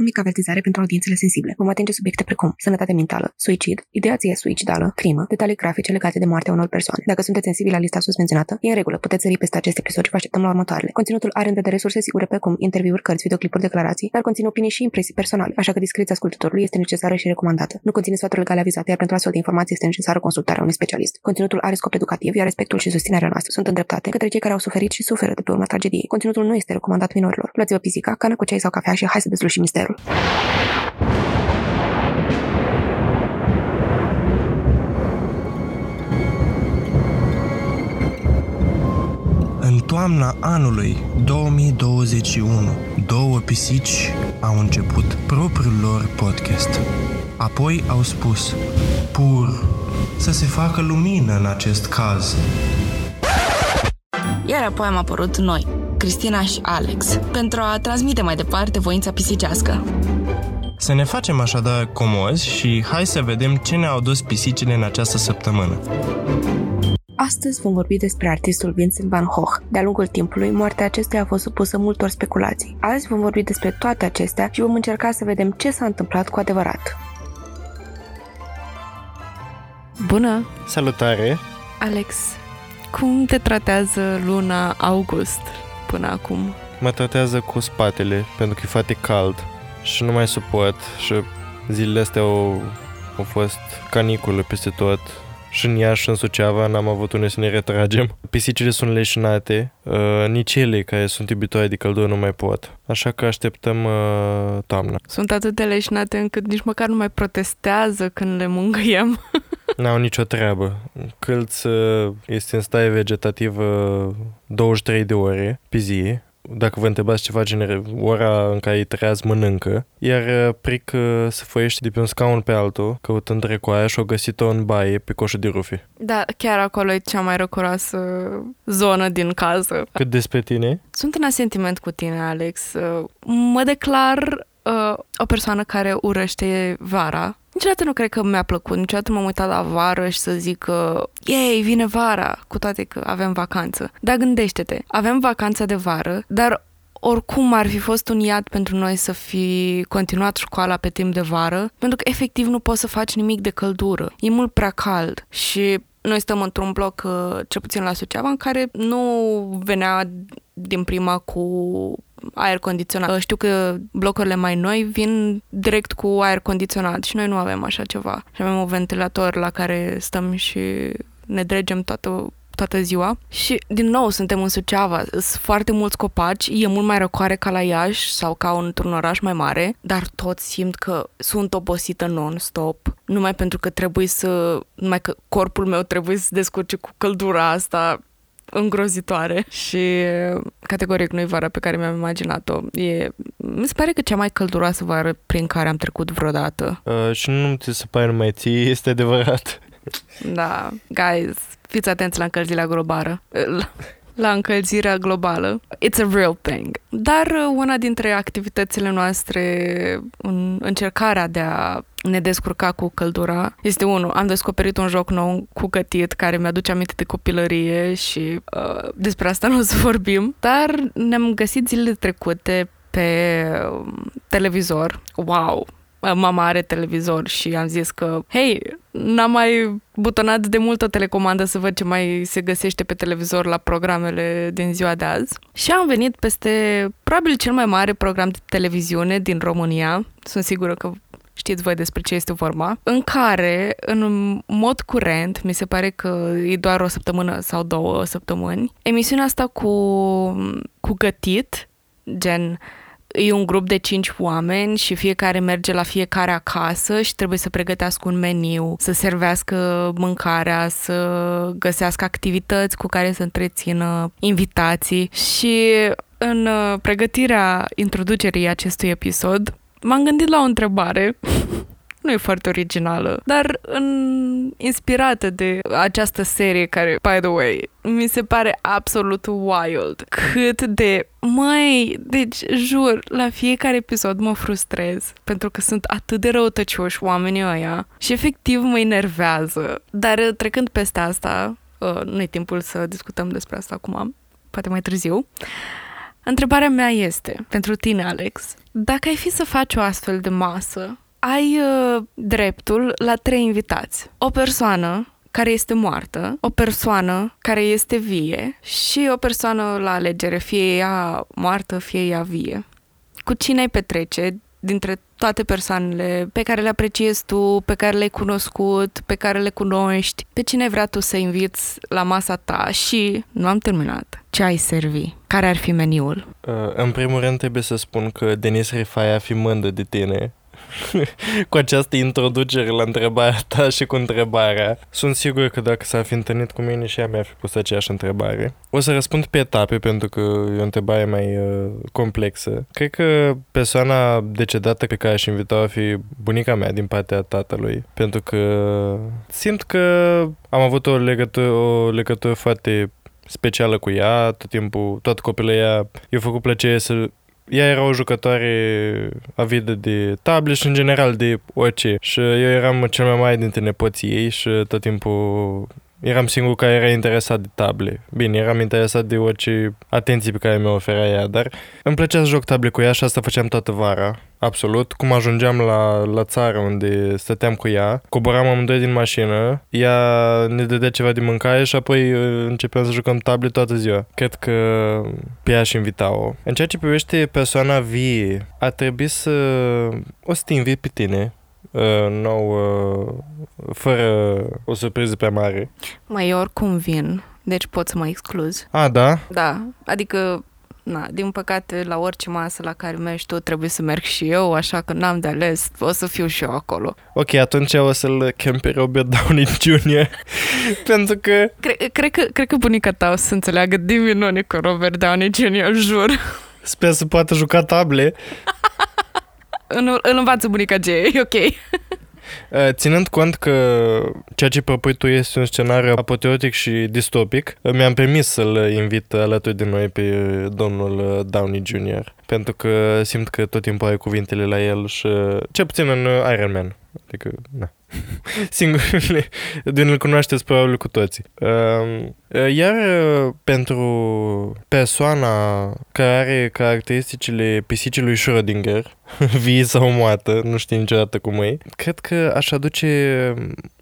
O mică avertizare pentru audiențele sensibile. Vom atinge subiecte precum sănătate mentală, suicid, ideație suicidală, crimă, detalii grafice legate de moartea unor persoane. Dacă sunteți sensibili la lista sus menționată, e în regulă, puteți sări peste acest episod și vă așteptăm la următoarele. Conținutul are în vedere surse sigure precum interviuri, cărți, videoclipuri, declarații, dar conține opinii și impresii personale, așa că discreția ascultătorului este necesară și recomandată. Nu conține sfaturi legale avizate, iar pentru astfel de informații este necesară consultarea unui specialist. Conținutul are scop educativ, iar respectul și susținerea noastră sunt îndreptate către cei care au suferit și suferă de pe urma tragediei. Conținutul nu este recomandat minorilor. Luați-vă pisica, cană cu ceai sau cafea și hai să dezlușim misterul. În toamna anului 2021, două pisici au început propriul lor podcast. Apoi au spus, pur, să se facă lumină în acest caz. Iar apoi am apărut noi, Cristina și Alex, pentru a transmite mai departe voința pisicească. Să ne facem așadar comozi și hai să vedem ce ne-au dus pisicile în această săptămână. Astăzi vom vorbi despre artistul Vincent van Gogh. De-a lungul timpului, moartea acestuia a fost supusă multor speculații. Azi vom vorbi despre toate acestea și vom încerca să vedem ce s-a întâmplat cu adevărat. Bună, Salutare! Alex! Cum te tratează luna august până acum? Mă tratează cu spatele pentru că e foarte cald și nu mai suport și zilele astea au, au fost canicule peste tot și în Iași și în Suceava n-am avut unde să ne retragem. Pisicile sunt leșinate, uh, nici ele care sunt iubitoare de căldură nu mai pot. Așa că așteptăm uh, toamna. Sunt atât de leșinate încât nici măcar nu mai protestează când le mângâiem. N-au nicio treabă. Câlț uh, este în stare vegetativă 23 de ore pe zi. Dacă vă întrebați ce face ora în care îi treaz, mănâncă. Iar uh, Pric uh, se foiește de pe un scaun pe altul, căutând recoaia și o găsit-o în baie pe coșul de rufi. Da, chiar acolo e cea mai răcuroasă zonă din casă. Cât despre tine? Sunt în asentiment cu tine, Alex. Mă declar uh, o persoană care urăște vara. Niciodată nu cred că mi-a plăcut, niciodată m-am uitat la vară și să zic că ei, vine vara, cu toate că avem vacanță. Dar gândește-te, avem vacanța de vară, dar oricum ar fi fost un iad pentru noi să fi continuat școala pe timp de vară, pentru că efectiv nu poți să faci nimic de căldură. E mult prea cald și noi stăm într-un bloc, uh, cel puțin la Suceava, în care nu venea din prima cu aer condiționat. Știu că blocurile mai noi vin direct cu aer condiționat și noi nu avem așa ceva. Și avem un ventilator la care stăm și ne dregem toată toată ziua. Și din nou suntem în Suceava, sunt foarte mulți copaci, e mult mai răcoare ca la Iași sau ca într-un oraș mai mare, dar tot simt că sunt obosită non-stop, numai pentru că trebuie să, numai că corpul meu trebuie să se descurce cu căldura asta îngrozitoare și categoric nu e vara pe care mi-am imaginat-o. E, mi se pare că cea mai călduroasă vară prin care am trecut vreodată. Uh, și nu ți se pare numai ție, este adevărat. Da, guys, fiți atenți la încălzirea globală. La încălzirea globală. It's a real thing. Dar una dintre activitățile noastre în încercarea de a ne descurca cu căldura este unul. Am descoperit un joc nou cu gătit care mi-aduce aminte de copilărie și uh, despre asta nu o să vorbim. Dar ne-am găsit zilele trecute pe um, televizor. Wow! mama are televizor și am zis că, hei, n-am mai butonat de mult o telecomandă să văd ce mai se găsește pe televizor la programele din ziua de azi. Și am venit peste probabil cel mai mare program de televiziune din România. Sunt sigură că știți voi despre ce este vorba, în care, în mod curent, mi se pare că e doar o săptămână sau două săptămâni, emisiunea asta cu, cu gătit, gen e un grup de cinci oameni și fiecare merge la fiecare acasă și trebuie să pregătească un meniu, să servească mâncarea, să găsească activități cu care să întrețină invitații. Și în uh, pregătirea introducerii acestui episod m-am gândit la o întrebare nu e foarte originală, dar în, inspirată de această serie care, by the way, mi se pare absolut wild. Cât de, măi, deci jur, la fiecare episod mă frustrez pentru că sunt atât de răutăcioși oamenii ăia și efectiv mă enervează. Dar trecând peste asta, uh, nu e timpul să discutăm despre asta acum, poate mai târziu, Întrebarea mea este, pentru tine, Alex, dacă ai fi să faci o astfel de masă, ai uh, dreptul la trei invitați. O persoană care este moartă, o persoană care este vie și o persoană la alegere, fie ea moartă, fie ea vie. Cu cine ai petrece dintre toate persoanele pe care le apreciezi tu, pe care le-ai cunoscut, pe care le cunoști, pe cine vrea tu să inviți la masa ta și, nu am terminat, ce ai servi? Care ar fi meniul? Uh, în primul rând trebuie să spun că Denis Rifai a fi mândă de tine cu această introducere la întrebarea ta și cu întrebarea. Sunt sigur că dacă s-ar fi întâlnit cu mine și ea mi-ar fi pus aceeași întrebare. O să răspund pe etape pentru că e o întrebare mai uh, complexă. Cred că persoana decedată pe care aș invita a fi bunica mea din partea tatălui. Pentru că simt că am avut o legătură, o legătură foarte specială cu ea, tot timpul, tot copilul ea, i-a făcut plăcere să ea era o jucătoare avidă de table și în general de orice. Și eu eram cel mai mare dintre nepoții ei și tot timpul eram singur care era interesat de table. Bine, eram interesat de orice atenție pe care mi-o oferea ea, dar îmi plăcea să joc table cu ea și asta făceam toată vara. Absolut. Cum ajungeam la, la țară unde stăteam cu ea, coboram amândoi din mașină, ea ne dădea ceva de mâncare și apoi uh, începeam să jucăm table toată ziua. Cred că pe ea și invita-o. În ceea ce privește persoana vie, a trebuit să o să te invit pe tine uh, nou, uh, fără o surpriză prea mare. Mai oricum vin, deci pot să mă excluzi. A, da? Da, adică Na, din păcate, la orice masă la care mergi tu, trebuie să merg și eu, așa că n-am de ales, o să fiu și eu acolo. Ok, atunci o să-l chem pe Robert Downey Jr. pentru că... Cre- cred, că, cred că bunica ta o să înțeleagă din minune cu Robert Downey Jr., jur. Sper să poată juca table. Îl, îl învață bunica G, e ok. Uh, ținând cont că ceea ce propui tu este un scenariu apoteotic și distopic, uh, mi-am permis să-l invit alături de noi pe domnul Downey Jr. Pentru că simt că tot timpul ai cuvintele la el și ce puțin în Iron Man. Adică, na. Singurele din îl cunoașteți probabil cu toții. Um, iar pentru persoana care are caracteristicile pisicii Schrödinger, vii sau moată, nu știu niciodată cum e, cred că aș aduce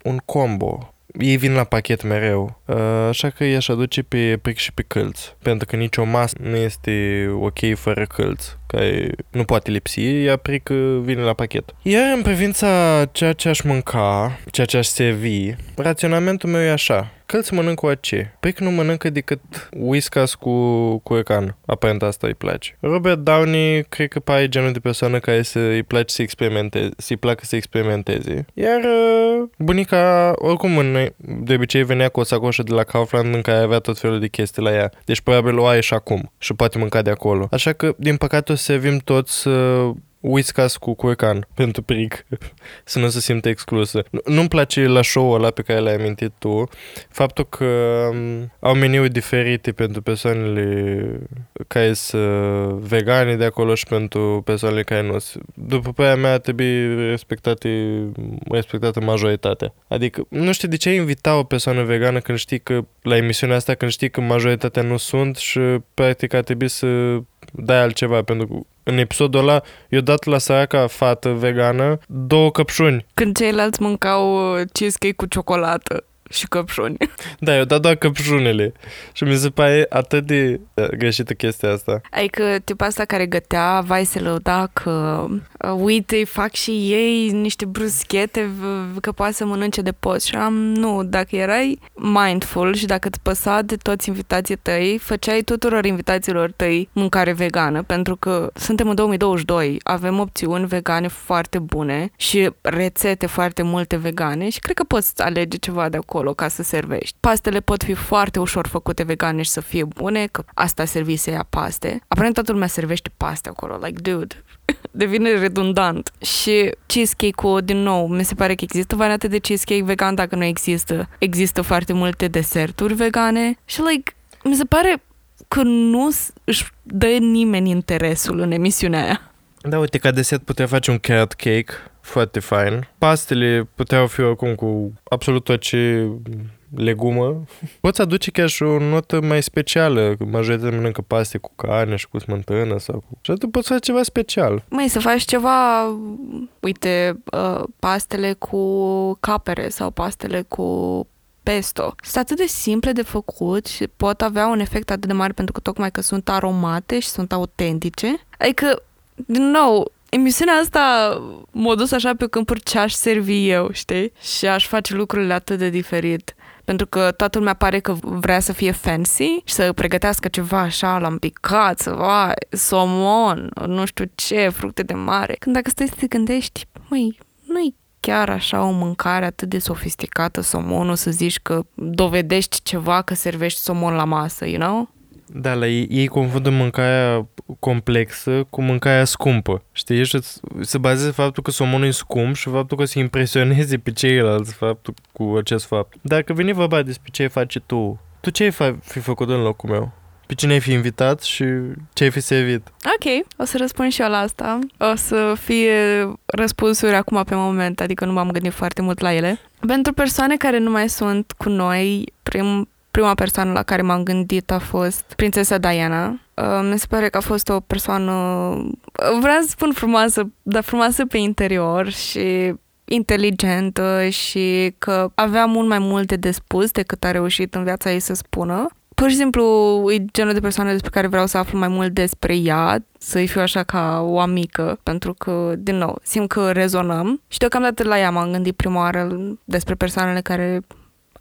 un combo ei vin la pachet mereu, așa că i-aș aduce pe pric și pe călți, pentru că nicio masă nu este ok fără călți, care nu poate lipsi, ea pric vine la pachet. Iar în privința ceea ce aș mânca, ceea ce aș servi, raționamentul meu e așa, Călți mănânc cu ce? Pric nu mănâncă decât whiskas cu, cu ecan. Aparent asta îi place. Robert Downey cred că pare genul de persoană care să îi place să experimenteze, să-i placă să experimenteze. Iar uh, bunica, oricum, în, de obicei venea cu o sacoșă de la Kaufland în care avea tot felul de chestii la ea. Deci probabil o are și acum și poate mânca de acolo. Așa că, din păcate, o să servim toți uh, Whiskas cu curcan pentru pric, să nu se simte exclusă. Nu-mi place la show-ul ăla pe care l-ai amintit tu, faptul că um, au meniuri diferite pentru persoanele care sunt vegane de acolo și pentru persoanele care nu sunt. După părerea mea, trebuie respectate, respectată majoritatea. Adică, nu știu de ce ai invita o persoană vegană când știi că, la emisiunea asta, când știi că majoritatea nu sunt și practic ar trebui să dai altceva, pentru că în episodul ăla i-a dat la săraca fată vegană două căpșuni. Când ceilalți mâncau uh, cheesecake cu ciocolată și căpșuni. Da, eu dat doar căpșunele. Și mi se pare atât de greșită chestia asta. Adică tipul asta care gătea, vai se lăuda că uh, uite, fac și ei niște bruschete că poate să mănânce de post. Și am, nu, dacă erai mindful și dacă îți păsa de toți invitații tăi, făceai tuturor invitațiilor tăi mâncare vegană, pentru că suntem în 2022, avem opțiuni vegane foarte bune și rețete foarte multe vegane și cred că poți alege ceva de acolo ca să servești. Pastele pot fi foarte ușor făcute vegane și să fie bune, că asta servi să ia paste. Aparent toată lumea servește paste acolo, like, dude, devine redundant. Și cheesecake-ul, din nou, mi se pare că există variante de cheesecake vegan, dacă nu există, există foarte multe deserturi vegane și, like, mi se pare că nu își dă nimeni interesul în emisiunea aia. Da, uite, ca desert putea face un carrot cake foarte fain. Pastele puteau fi oricum cu absolut tot ce legumă, poți aduce chiar și o notă mai specială. că Majoritatea mănâncă paste cu carne și cu smântână sau cu... Și atunci poți face ceva special. Măi, să faci ceva, uite, uh, pastele cu capere sau pastele cu pesto. Sunt atât de simple de făcut și pot avea un efect atât de mare pentru că tocmai că sunt aromate și sunt autentice. Adică, din nou, emisiunea asta m-a dus așa pe câmpuri ce aș servi eu, știi? Și aș face lucrurile atât de diferit. Pentru că toată lumea pare că vrea să fie fancy și să pregătească ceva așa la împicat, să vai, somon, nu știu ce, fructe de mare. Când dacă stai să te gândești, măi, nu-i chiar așa o mâncare atât de sofisticată somonul să zici că dovedești ceva că servești somon la masă, you know? Da, la ei, ei confundă mâncarea complexă cu mâncarea scumpă. Știi? Și îți- se bazează faptul că somonul e scump și faptul că se impresioneze pe ceilalți faptul, cu acest fapt. Dacă vine vorba despre ce ai face tu, tu ce ai fa- fi făcut în locul meu? Pe cine ai fi invitat și ce ai fi servit? Ok, o să răspund și eu la asta. O să fie răspunsuri acum pe moment, adică nu m-am gândit foarte mult la ele. Pentru persoane care nu mai sunt cu noi, prim, prima persoană la care m-am gândit a fost prințesa Diana. Uh, mi se pare că a fost o persoană, uh, vreau să spun frumoasă, dar frumoasă pe interior și inteligentă și că avea mult mai multe de spus decât a reușit în viața ei să spună. Pur și simplu e genul de persoană despre care vreau să aflu mai mult despre ea, să-i fiu așa ca o amică, pentru că, din nou, simt că rezonăm și deocamdată la ea m-am gândit prima oară despre persoanele care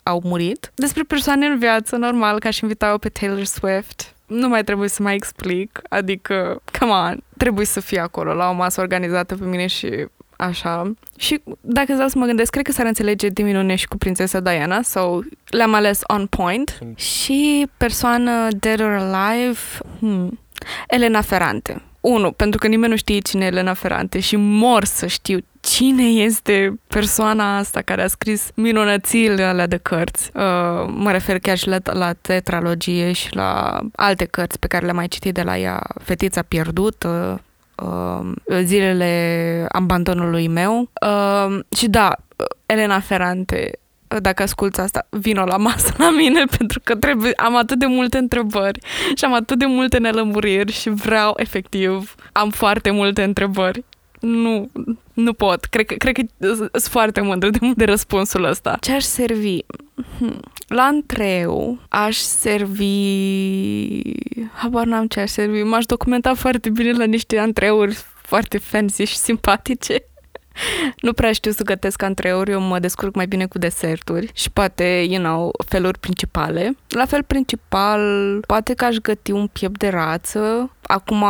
au murit. Despre persoane în viață, normal, ca și invitau pe Taylor Swift. Nu mai trebuie să mai explic, adică, come on, trebuie să fie acolo la o masă organizată pe mine și așa. Și dacă stau să mă gândesc, cred că s-ar înțelege de minune și cu prințesa Diana sau le-am ales on point. Și persoană dead or alive, hmm, Elena Ferrante. Unu, pentru că nimeni nu știe cine e Elena Ferrante și mor să știu cine este persoana asta care a scris minunățiile alea de cărți. Uh, mă refer chiar și la, la tetralogie și la alte cărți pe care le-am mai citit de la ea. Fetița pierdută, uh, zilele abandonului meu. Uh, și da, Elena Ferrante, dacă asculți asta, vino la masă la mine pentru că trebuie, am atât de multe întrebări și am atât de multe nelămuriri și vreau efectiv, am foarte multe întrebări. Nu, nu pot. Cred că, cred că sunt foarte mândră de, de răspunsul ăsta. Ce aș servi? Hmm. La întreu aș servi... Habar n-am ce aș servi. M-aș documenta foarte bine la niște antreuri foarte fancy și simpatice. Nu prea știu să gătesc antreuri, eu mă descurc mai bine cu deserturi și poate, you know, feluri principale. La fel principal, poate că aș găti un piept de rață. Acum,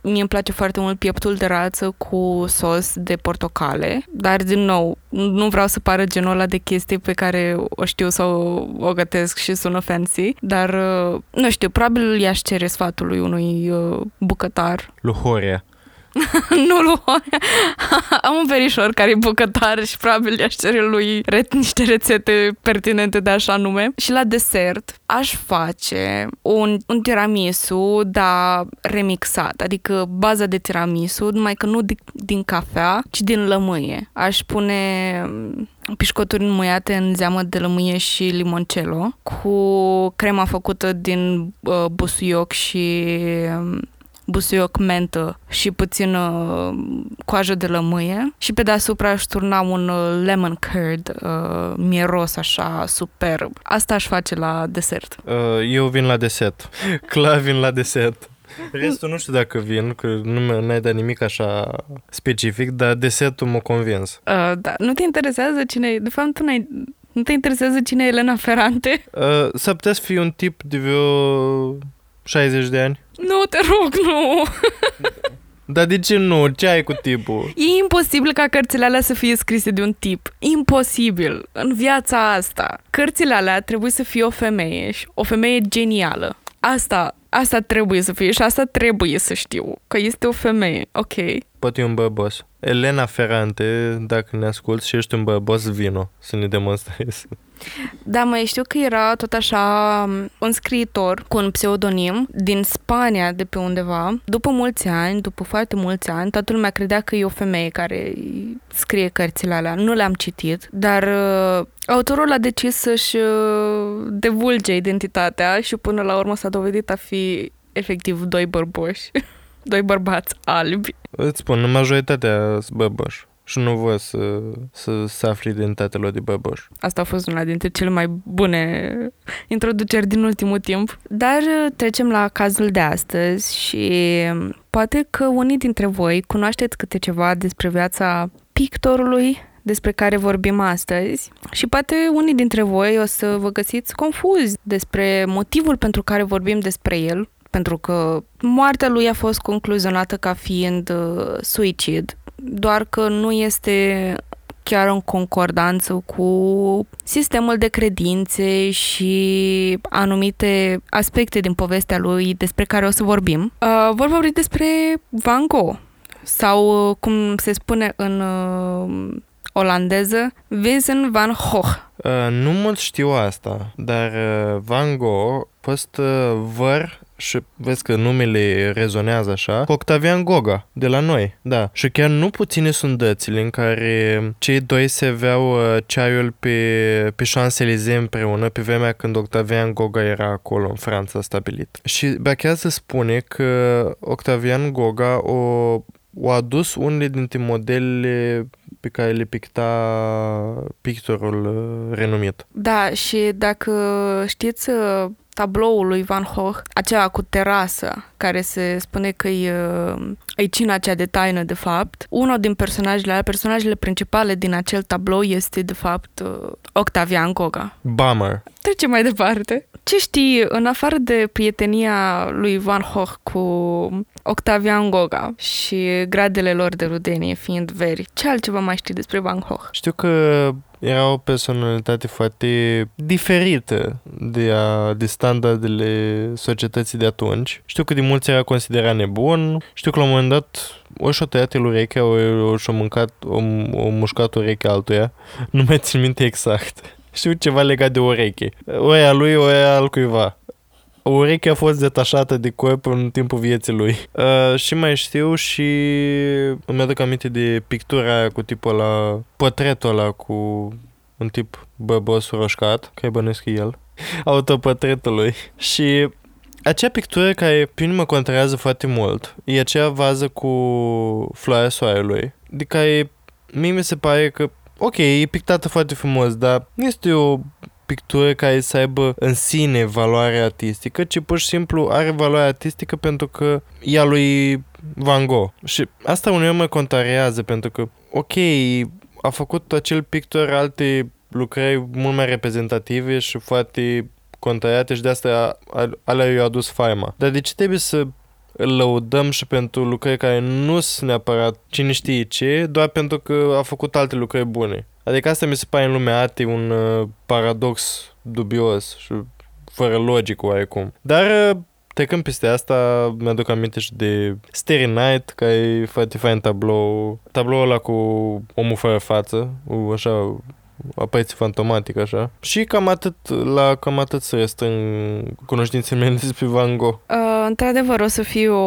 mie îmi place foarte mult pieptul de rață cu sos de portocale, dar, din nou, nu vreau să pară genul ăla de chestii pe care o știu să o, o gătesc și sună fancy, dar, uh, nu știu, probabil i-aș cere sfatului unui uh, bucătar Luhoria. nu lui Am un verișor care e bucătar și probabil i-aș cere lui re- niște rețete pertinente de așa nume. Și la desert aș face un, un tiramisu, dar remixat, adică baza de tiramisu, numai că nu din, din cafea, ci din lămâie. Aș pune mm, pișcoturi înmuiate în zeamă de lămâie și limoncello cu crema făcută din uh, busuioc și um, busuioc mentă și puțin uh, coajă de lămâie și pe deasupra aș turna un uh, lemon curd uh, mieros așa superb. Asta aș face la desert. Uh, eu vin la desert. Clar vin la desert. Restul nu știu dacă vin, că nu mi- n-ai dat nimic așa specific, dar desertul m-a convins. Uh, da, nu te interesează cine e? De fapt, tu n-ai, nu te interesează cine e Elena Ferrante? Uh, s-ar putea să fii un tip de vreo 60 de ani. Nu, te rog, nu! Dar de ce nu? Ce ai cu tipul? E imposibil ca cărțile alea să fie scrise de un tip. Imposibil. În viața asta. Cărțile alea trebuie să fie o femeie și o femeie genială. Asta, asta trebuie să fie și asta trebuie să știu. Că este o femeie, ok? Poate e un bărbos. Elena Ferrante, dacă ne asculti și ești un bărbos, vino să ne demonstrezi. Da, mai știu că era tot așa um, un scriitor cu un pseudonim din Spania de pe undeva. După mulți ani, după foarte mulți ani, toată lumea credea că e o femeie care scrie cărțile alea. Nu le-am citit, dar uh, autorul a decis să-și uh, devulge identitatea și până la urmă s-a dovedit a fi efectiv doi bărboși, doi bărbați albi. Îți spun, majoritatea sunt băboși și nu vă să, să, să afli identitatea lor de băboș. Asta a fost una dintre cele mai bune introduceri din ultimul timp. Dar uh, trecem la cazul de astăzi și um, poate că unii dintre voi cunoașteți câte ceva despre viața pictorului despre care vorbim astăzi și poate unii dintre voi o să vă găsiți confuzi despre motivul pentru care vorbim despre el, pentru că moartea lui a fost concluzionată ca fiind uh, suicid, doar că nu este chiar în concordanță cu sistemul de credințe și anumite aspecte din povestea lui despre care o să vorbim. Uh, vor vorbi despre Van Gogh sau uh, cum se spune în uh, olandeză, Vincent van Gogh. Uh, nu mult știu asta, dar uh, Van Gogh a fost uh, văr și vezi că numele rezonează așa, Octavian Goga, de la noi, da. Și chiar nu puține sunt dățile în care cei doi se aveau uh, ceaiul pe, pe Champs-Élysées împreună, pe vremea când Octavian Goga era acolo, în Franța, stabilit. Și ba chiar se spune că Octavian Goga o, o adus unele dintre modelele pe care le picta pictorul uh, renumit. Da, și dacă știți uh, tabloul lui Van Gogh, aceea cu terasă, care se spune că e, e cina cea de taină, de fapt. Unul din personajele, personajele principale din acel tablou este, de fapt, Octavian Goga. Bummer. Trecem mai departe. Ce știi, în afară de prietenia lui Van Gogh cu Octavian Goga și gradele lor de rudenie fiind veri, ce altceva mai știi despre Van Gogh? Știu că era o personalitate foarte diferită de, a, de standardele societății de atunci. Știu că de mulți era considerat nebun. Știu că la un moment dat o și-o tăiat el urechea, o, o și-o mâncat, o, o mușcat urechea altuia. Nu mai țin minte exact. Știu ceva legat de ureche. Oia lui, oia al cuiva. Urechea a fost detașată de corp în timpul vieții lui. Uh, și mai știu și îmi aduc aminte de pictura aia cu tipul la portretul ăla cu un tip băbos roșcat, care bănuiesc el, autoportretul lui. Și acea pictură care pe mine mă contrarează foarte mult e acea vază cu floarea soarelui, de care mie mi se pare că ok, e pictată foarte frumos, dar nu este o pictură care să aibă în sine valoare artistică, ci pur și simplu are valoare artistică pentru că e a lui Van Gogh. Și asta uneori mă contrarează pentru că, ok, a făcut acel pictor alte lucrări mult mai reprezentative și foarte contrariate și de asta alea i-a adus faima. Dar de ce trebuie să îl lăudăm și pentru lucrări care nu sunt neapărat cine știe ce, doar pentru că a făcut alte lucrări bune. Adică asta mi se pare în lumea artei un uh, paradox dubios și fără logic oarecum. Dar uh, trecând peste asta, mi-aduc aminte și de Starry Night, care e foarte fain tablou. Tabloul ăla cu omul fără față, cu așa apariție fantomatică, așa. Și cam atât, la cam atât să restrâng cunoștințele mele despre Van Gogh. Uh, într-adevăr, o să fie o,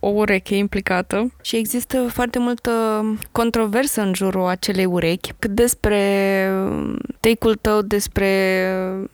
o ureche implicată și există foarte multă controversă în jurul acelei urechi, cât despre take-ul tău despre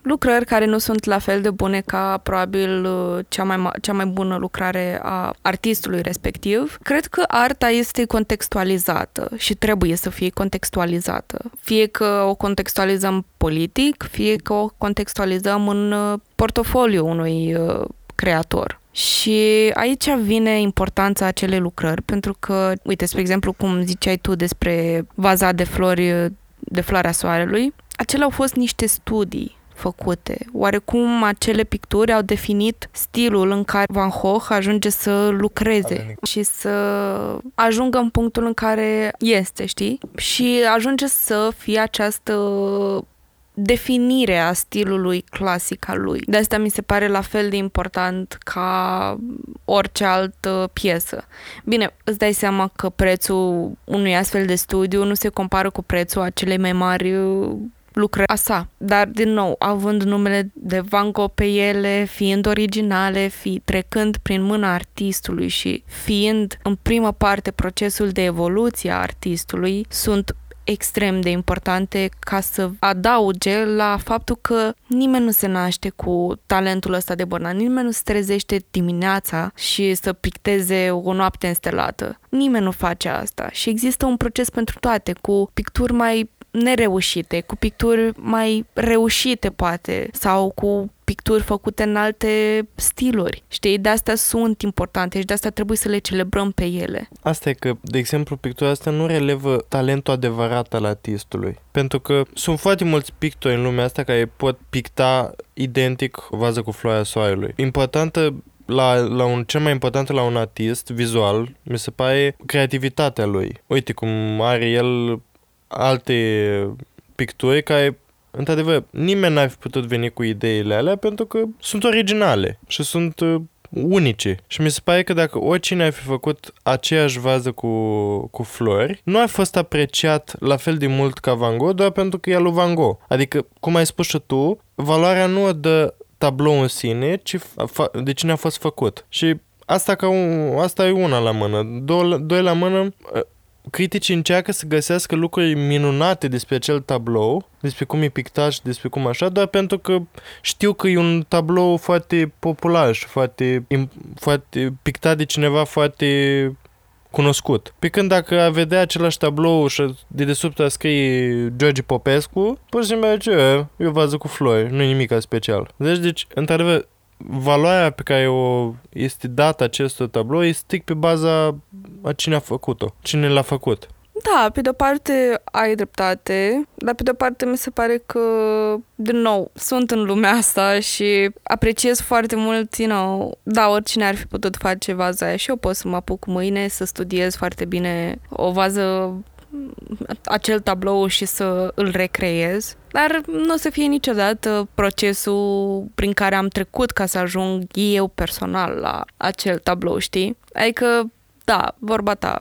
lucrări care nu sunt la fel de bune ca probabil cea mai, cea mai bună lucrare a artistului respectiv. Cred că arta este contextualizată și trebuie să fie contextualizată. Fie fie că o contextualizăm politic, fie că o contextualizăm în uh, portofoliu unui uh, creator. Și aici vine importanța acelei lucrări, pentru că, uite, spre exemplu, cum ziceai tu despre vaza de flori uh, de floarea soarelui, acelea au fost niște studii făcute. Oarecum acele picturi au definit stilul în care Van Gogh ajunge să lucreze și să ajungă în punctul în care este, știi? Și ajunge să fie această definire a stilului clasic al lui. De asta mi se pare la fel de important ca orice altă piesă. Bine, îți dai seama că prețul unui astfel de studiu nu se compară cu prețul acelei mai mari lucrarea sa. Dar, din nou, având numele de Van Gogh pe ele, fiind originale, fi, trecând prin mâna artistului și fiind în prima parte procesul de evoluție a artistului, sunt extrem de importante ca să adauge la faptul că nimeni nu se naște cu talentul ăsta de borna, nimeni nu se trezește dimineața și să picteze o noapte înstelată. Nimeni nu face asta și există un proces pentru toate, cu picturi mai nereușite, cu picturi mai reușite poate sau cu picturi făcute în alte stiluri. Știi, de asta sunt importante și de asta trebuie să le celebrăm pe ele. Asta e că, de exemplu, pictura asta nu relevă talentul adevărat al artistului. Pentru că sunt foarte mulți pictori în lumea asta care pot picta identic o vază cu floarea soarelui. Importantă la, la un, cel mai important la un artist vizual, mi se pare creativitatea lui. Uite cum are el alte picturi care într-adevăr, nimeni n-ar fi putut veni cu ideile alea pentru că sunt originale și sunt uh, unice. Și mi se pare că dacă oricine ar fi făcut aceeași vază cu, cu flori, nu a fost apreciat la fel de mult ca Van Gogh doar pentru că e lui Van Gogh. Adică, cum ai spus și tu, valoarea nu o dă tablou în sine, ci fa- de cine a fost făcut. Și asta, ca un, asta e una la mână. Doi, doi la mână, criticii încearcă să găsească lucruri minunate despre acel tablou, despre cum e pictat și despre cum așa, doar pentru că știu că e un tablou foarte popular și foarte, foarte pictat de cineva foarte cunoscut. Pe când dacă a vedea același tablou și de desubt a scrie George Popescu, pur și simplu ce e o vază cu flori, nu e nimic special. Deci, deci, într-adevăr, valoarea pe care o este dată acest tablou este strict pe baza a cine a făcut-o, cine l-a făcut. Da, pe de-o parte ai dreptate, dar pe de-o parte mi se pare că, din nou, sunt în lumea asta și apreciez foarte mult, you know, da, oricine ar fi putut face vaza aia și eu pot să mă apuc mâine să studiez foarte bine o vază acel tablou și să îl recreez, dar nu o să fie niciodată procesul prin care am trecut ca să ajung eu personal la acel tablou, știi? Adică, da, vorba ta,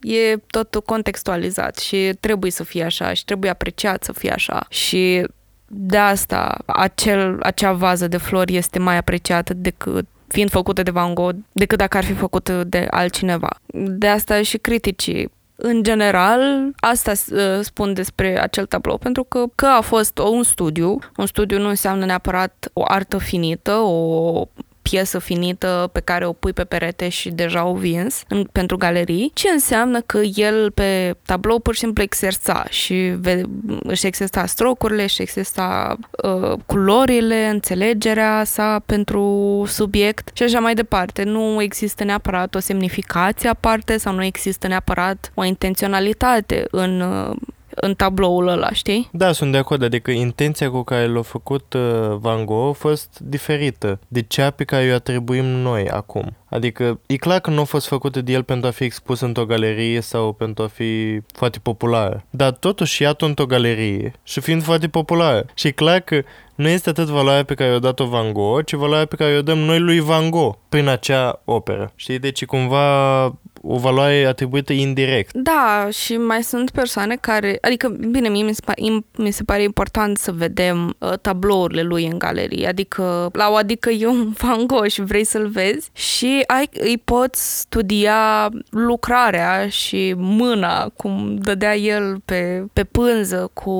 e totul contextualizat și trebuie să fie așa și trebuie apreciat să fie așa și de asta acel, acea vază de flori este mai apreciată decât fiind făcută de Van Gogh, decât dacă ar fi făcută de altcineva. De asta și criticii în general, asta uh, spun despre acel tablou, pentru că, că a fost un studiu, un studiu nu înseamnă neapărat o artă finită, o piesă finită pe care o pui pe perete și deja o vins în, pentru galerii, ce înseamnă că el pe tablou pur și simplu exersa și ve, își exersa strocurile, își exersa uh, culorile, înțelegerea sa pentru subiect și așa mai departe. Nu există neapărat o semnificație aparte sau nu există neapărat o intenționalitate în uh, în tabloul ăla, știi? Da, sunt de acord, adică intenția cu care l-a făcut uh, Van Gogh a fost diferită de cea pe care o atribuim noi acum. Adică e clar că nu a fost făcută de el pentru a fi expus într-o galerie sau pentru a fi foarte populară. Dar totuși iată într-o galerie și fiind foarte populară. Și e clar că nu este atât valoarea pe care o dat-o Van Gogh, ci valoarea pe care o dăm noi lui Van Gogh prin acea operă. Știi? Deci cumva o valoare atribuită indirect. Da, și mai sunt persoane care, adică, bine, mie mi se, pare, mi se pare important să vedem uh, tablourile lui în galerie, adică, la o adică e un Van Gogh și vrei să-l vezi? Și ai, îi poți studia lucrarea și mâna, cum dădea el pe, pe pânză cu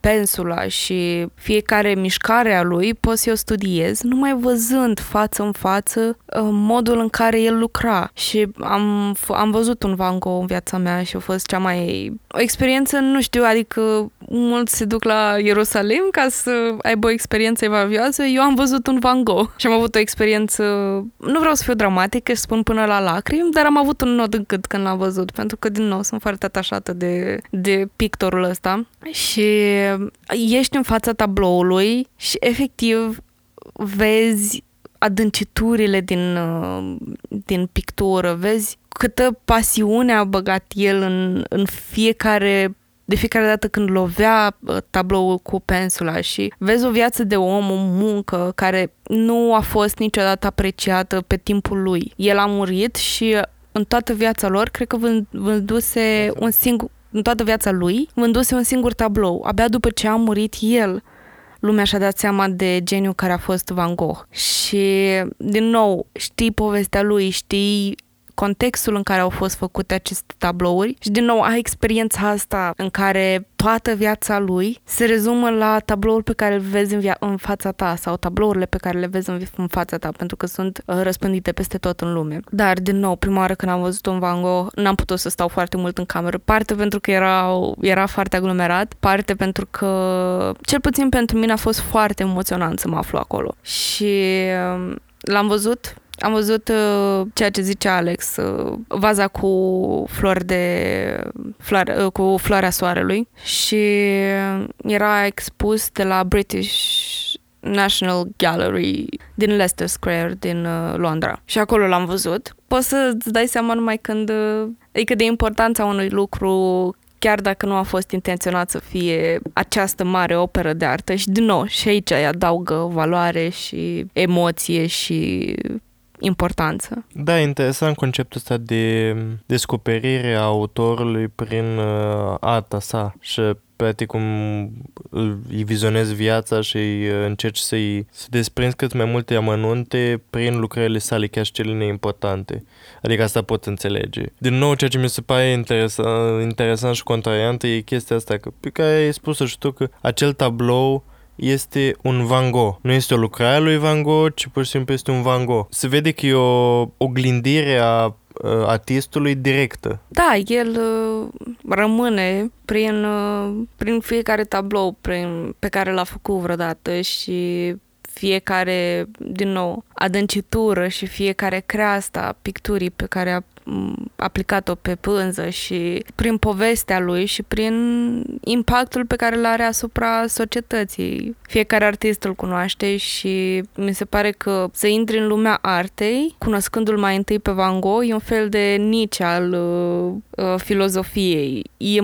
pensula și fiecare mișcare a lui poți să o studiez numai văzând față în față uh, modul în care el lucra. Și am am văzut un Van Gogh în viața mea și a fost cea mai... O experiență, nu știu, adică mulți se duc la Ierusalim ca să aibă o experiență evavioasă. Eu am văzut un Van Gogh și am avut o experiență... Nu vreau să fiu dramatică și spun până la lacrimi, dar am avut un nod în cât când l-am văzut, pentru că, din nou, sunt foarte atașată de, de pictorul ăsta. Și ești în fața tabloului și, efectiv, vezi adânciturile din, uh, din pictură, vezi câtă pasiune a băgat el în, în fiecare de fiecare dată când lovea uh, tabloul cu pensula și vezi o viață de om, o muncă care nu a fost niciodată apreciată pe timpul lui. El a murit și în toată viața lor, cred că vânduse un singur, în toată viața lui, vânduse un singur tablou. Abia după ce a murit el, lumea și-a dat seama de geniu care a fost Van Gogh. Și, din nou, știi povestea lui, știi contextul în care au fost făcute aceste tablouri și din nou ai experiența asta în care toată viața lui se rezumă la tabloul pe care îl vezi în, via- în fața ta sau tablourile pe care le vezi în, în fața ta pentru că sunt uh, răspândite peste tot în lume. Dar din nou, prima oară când am văzut un Van Gogh, n-am putut să stau foarte mult în cameră, parte pentru că era, era foarte aglomerat, parte pentru că cel puțin pentru mine a fost foarte emoționant să mă aflu acolo. Și uh, l-am văzut am văzut uh, ceea ce zice Alex, uh, vaza cu flori de floare, uh, cu floarea soarelui și era expus de la British National Gallery din Leicester Square din uh, Londra. Și acolo l-am văzut. Poți să-ți dai seama numai când... Uh, adică de importanța unui lucru chiar dacă nu a fost intenționat să fie această mare operă de artă și din nou și aici îi adaugă valoare și emoție și importanță. Da, interesant conceptul ăsta de descoperire a autorului prin uh, arta sa și practic cum îi vizionezi viața și îi uh, încerci să-i să desprinzi cât mai multe amănunte prin lucrările sale, chiar și cele neimportante. Adică asta pot înțelege. Din nou, ceea ce mi se pare interesant, interesant și contrariant e chestia asta că, pe care ai spus și tu că acel tablou este un Van Gogh. Nu este o lucrare a lui Van Gogh, ci pur și simplu este un Van Gogh. Se vede că e o oglindire a uh, artistului directă. Da, el uh, rămâne prin, uh, prin fiecare tablou prin, pe care l-a făcut vreodată și fiecare, din nou, adâncitură și fiecare creasta picturii pe care a aplicat-o pe pânză și prin povestea lui și prin impactul pe care îl are asupra societății. Fiecare artist îl cunoaște și mi se pare că să intri în lumea artei, cunoscându-l mai întâi pe Van Gogh, e un fel de nici al uh, uh, filozofiei. E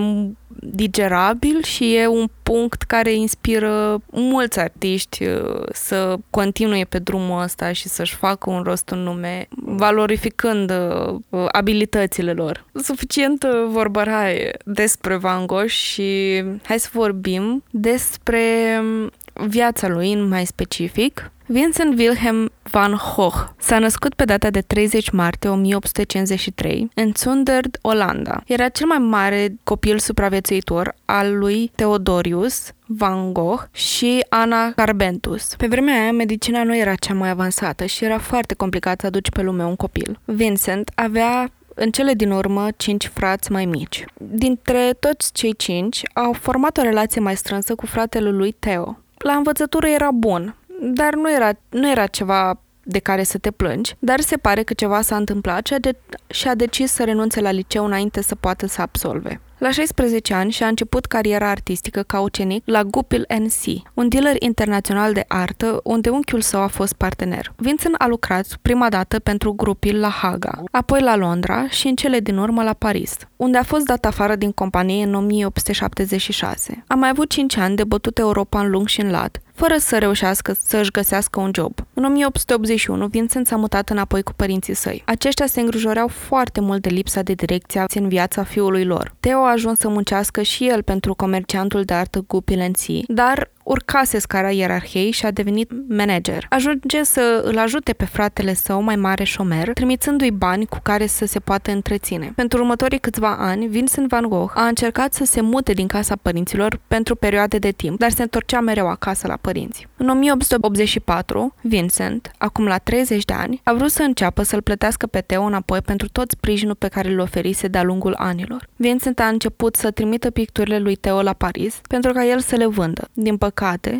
digerabil și e un punct care inspiră mulți artiști uh, să continue pe drumul ăsta și să-și facă un rost în nume, valorificând uh, abilitățile lor. Suficient uh, vorbăraie despre Van Gogh și hai să vorbim despre um, viața lui în mai specific. Vincent Wilhelm van Gogh s-a născut pe data de 30 martie 1853 în Zundert, Olanda. Era cel mai mare copil supraviețuitor al lui Theodorius Van Gogh și Ana Carbentus. Pe vremea aia, medicina nu era cea mai avansată și era foarte complicat să aduci pe lume un copil. Vincent avea în cele din urmă cinci frați mai mici. Dintre toți cei cinci, au format o relație mai strânsă cu fratele lui Theo. La învățătură era bun, dar nu era, nu era ceva de care să te plângi, dar se pare că ceva s-a întâmplat și a, de- și a decis să renunțe la liceu înainte să poată să absolve. La 16 ani și-a început cariera artistică ca ucenic la Gupil NC, un dealer internațional de artă unde unchiul său a fost partener. Vincent a lucrat prima dată pentru Grupil la Haga, apoi la Londra și în cele din urmă la Paris, unde a fost dat afară din companie în 1876. A mai avut 5 ani de bătut Europa în lung și în lat, fără să reușească să-și găsească un job. În 1881, Vincent s-a mutat înapoi cu părinții săi. Aceștia se îngrijoreau foarte mult de lipsa de direcție în viața fiului lor. Theo a ajuns să muncească și el pentru comerciantul de artă Gupilenții, dar urcase scara ierarhiei și a devenit manager. Ajunge să îl ajute pe fratele său mai mare șomer, trimițându-i bani cu care să se poată întreține. Pentru următorii câțiva ani, Vincent van Gogh a încercat să se mute din casa părinților pentru perioade de timp, dar se întorcea mereu acasă la părinți. În 1884, Vincent, acum la 30 de ani, a vrut să înceapă să-l plătească pe Theo înapoi pentru tot sprijinul pe care îl oferise de-a lungul anilor. Vincent a început să trimită picturile lui Theo la Paris pentru ca el să le vândă. Din păcate,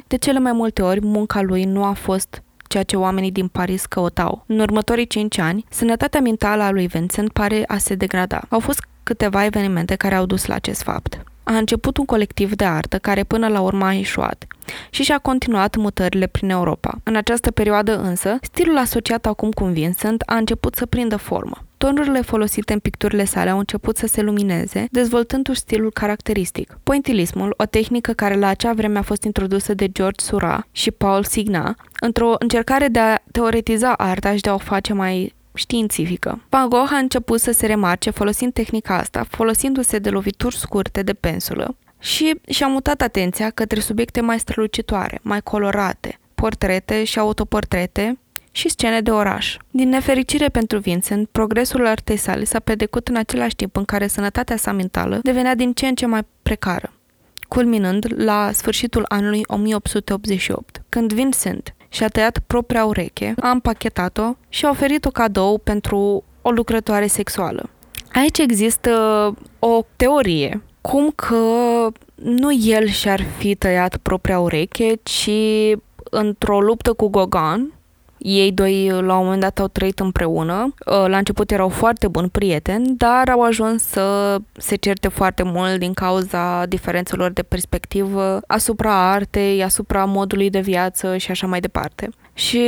de cele mai multe ori, munca lui nu a fost ceea ce oamenii din Paris căutau. În următorii 5 ani, sănătatea mentală a lui Vincent pare a se degrada. Au fost câteva evenimente care au dus la acest fapt. A început un colectiv de artă care până la urmă a ieșuat și și-a continuat mutările prin Europa. În această perioadă însă, stilul asociat acum cu Vincent a început să prindă formă. Tonurile folosite în picturile sale au început să se lumineze, dezvoltându-și stilul caracteristic. Pointilismul, o tehnică care la acea vreme a fost introdusă de George Seurat și Paul Signa, într-o încercare de a teoretiza arta și de a o face mai științifică. Van Gogh a început să se remarce folosind tehnica asta, folosindu-se de lovituri scurte de pensulă și și-a mutat atenția către subiecte mai strălucitoare, mai colorate, portrete și autoportrete și scene de oraș. Din nefericire pentru Vincent, progresul artei sale s-a pedecut în același timp în care sănătatea sa mentală devenea din ce în ce mai precară, culminând la sfârșitul anului 1888, când Vincent și-a tăiat propria ureche, a împachetat-o și a oferit-o cadou pentru o lucrătoare sexuală. Aici există o teorie, cum că nu el și-ar fi tăiat propria ureche, ci într-o luptă cu Gauguin, ei doi la un moment dat au trăit împreună. Uh, la început erau foarte buni prieteni, dar au ajuns să se certe foarte mult din cauza diferențelor de perspectivă asupra artei, asupra modului de viață și așa mai departe. Și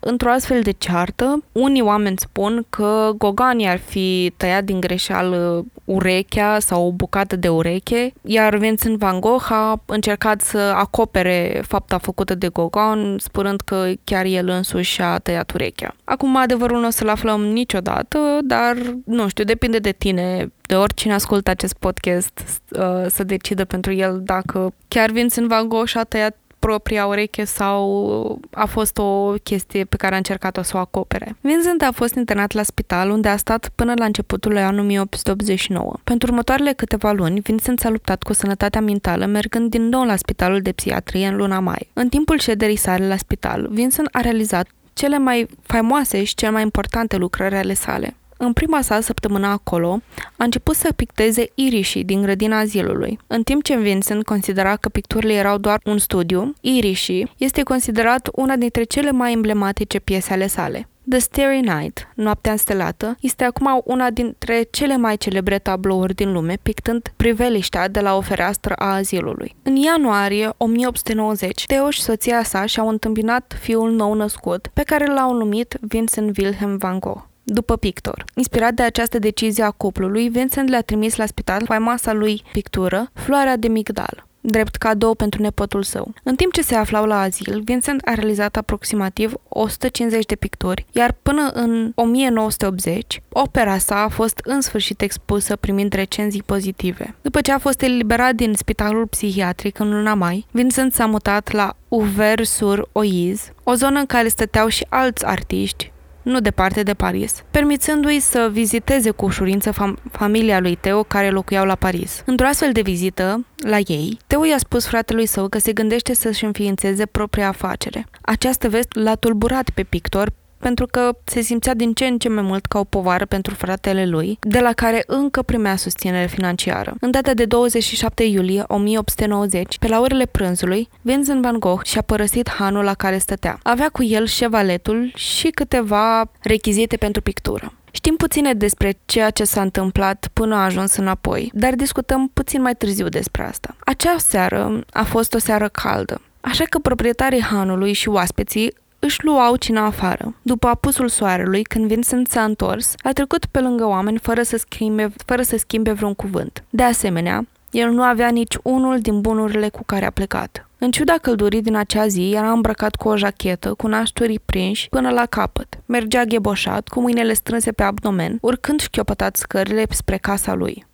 într-o astfel de ceartă, unii oameni spun că Gogani ar fi tăiat din greșeală urechea sau o bucată de ureche, iar Vincent Van Gogh a încercat să acopere fapta făcută de Gauguin, spunând că chiar el însuși a tăiat urechea. Acum, adevărul nu o să-l aflăm niciodată, dar, nu știu, depinde de tine de oricine ascultă acest podcast uh, să decidă pentru el dacă chiar Vincent Van Gogh și-a tăiat propria ureche sau a fost o chestie pe care a încercat-o să o acopere. Vincent a fost internat la spital unde a stat până la începutul lui anului 1889. Pentru următoarele câteva luni, Vincent s-a luptat cu sănătatea mentală mergând din nou la spitalul de psihiatrie în luna mai. În timpul șederii sale la spital, Vincent a realizat cele mai faimoase și cele mai importante lucrări ale sale. În prima sa săptămână acolo, a început să picteze irișii din grădina azilului. În timp ce Vincent considera că picturile erau doar un studiu, Irișii este considerat una dintre cele mai emblematice piese ale sale. The Starry Night, Noaptea înstelată, este acum una dintre cele mai celebre tablouri din lume, pictând priveliștea de la o fereastră a azilului. În ianuarie 1890, Theo și soția sa și-au întâmpinat fiul nou născut, pe care l-au numit Vincent Wilhelm van Gogh după pictor. Inspirat de această decizie a cuplului, Vincent le-a trimis la spital faimoasa lui pictură, Floarea de migdal drept cadou pentru nepotul său. În timp ce se aflau la azil, Vincent a realizat aproximativ 150 de picturi, iar până în 1980, opera sa a fost în sfârșit expusă primind recenzii pozitive. După ce a fost eliberat din spitalul psihiatric în luna mai, Vincent s-a mutat la Uver-sur-Oise, o zonă în care stăteau și alți artiști, nu departe de Paris, permițându-i să viziteze cu ușurință fam- familia lui Teo care locuiau la Paris. Într-o astfel de vizită la ei, Teo i-a spus fratelui său că se gândește să-și înființeze propria afacere. Această veste l-a tulburat pe pictor pentru că se simțea din ce în ce mai mult ca o povară pentru fratele lui, de la care încă primea susținere financiară. În data de 27 iulie 1890, pe la orele prânzului, Vincent van Gogh și-a părăsit hanul la care stătea. Avea cu el șevaletul și câteva rechizite pentru pictură. Știm puține despre ceea ce s-a întâmplat până a ajuns înapoi, dar discutăm puțin mai târziu despre asta. Acea seară a fost o seară caldă, așa că proprietarii hanului și oaspeții își luau cina afară. După apusul soarelui, când Vincent s-a întors, a trecut pe lângă oameni fără să, schimbe, fără să schimbe vreun cuvânt. De asemenea, el nu avea nici unul din bunurile cu care a plecat. În ciuda căldurii din acea zi, era îmbrăcat cu o jachetă, cu nașturii prinși până la capăt. Mergea gheboșat, cu mâinile strânse pe abdomen, urcând șchiopătat scările spre casa lui,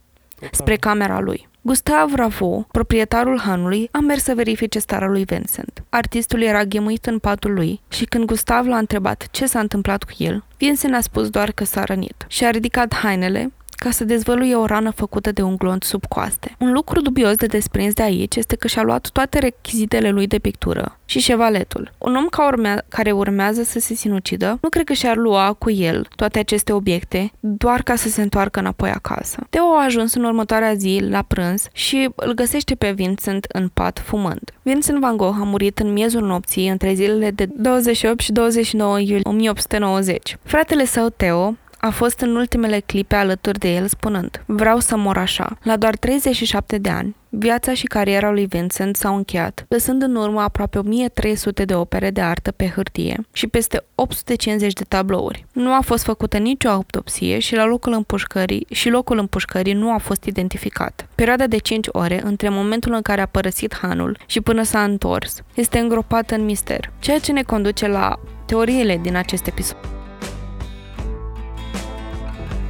spre camera lui. Gustav Ravo, proprietarul hanului, a mers să verifice starea lui Vincent. Artistul era ghemuit în patul lui și când Gustav l-a întrebat ce s-a întâmplat cu el, Vincent a spus doar că s-a rănit. Și-a ridicat hainele, ca să dezvăluie o rană făcută de un glonț sub coaste. Un lucru dubios de desprins de aici este că și-a luat toate rechizitele lui de pictură și șevaletul. Un om ca urmea, care urmează să se sinucidă, nu cred că și-ar lua cu el toate aceste obiecte doar ca să se întoarcă înapoi acasă. Teo a ajuns în următoarea zi la prânz și îl găsește pe Vincent în pat fumând. Vincent Van Gogh a murit în miezul nopții între zilele de 28 și 29 iulie 1890. Fratele său, Teo, a fost în ultimele clipe alături de el spunând Vreau să mor așa. La doar 37 de ani, viața și cariera lui Vincent s-au încheiat, lăsând în urmă aproape 1300 de opere de artă pe hârtie și peste 850 de tablouri. Nu a fost făcută nicio autopsie și la locul împușcării și locul împușcării nu a fost identificat. Perioada de 5 ore între momentul în care a părăsit hanul și până s-a întors este îngropată în mister, ceea ce ne conduce la teoriile din acest episod.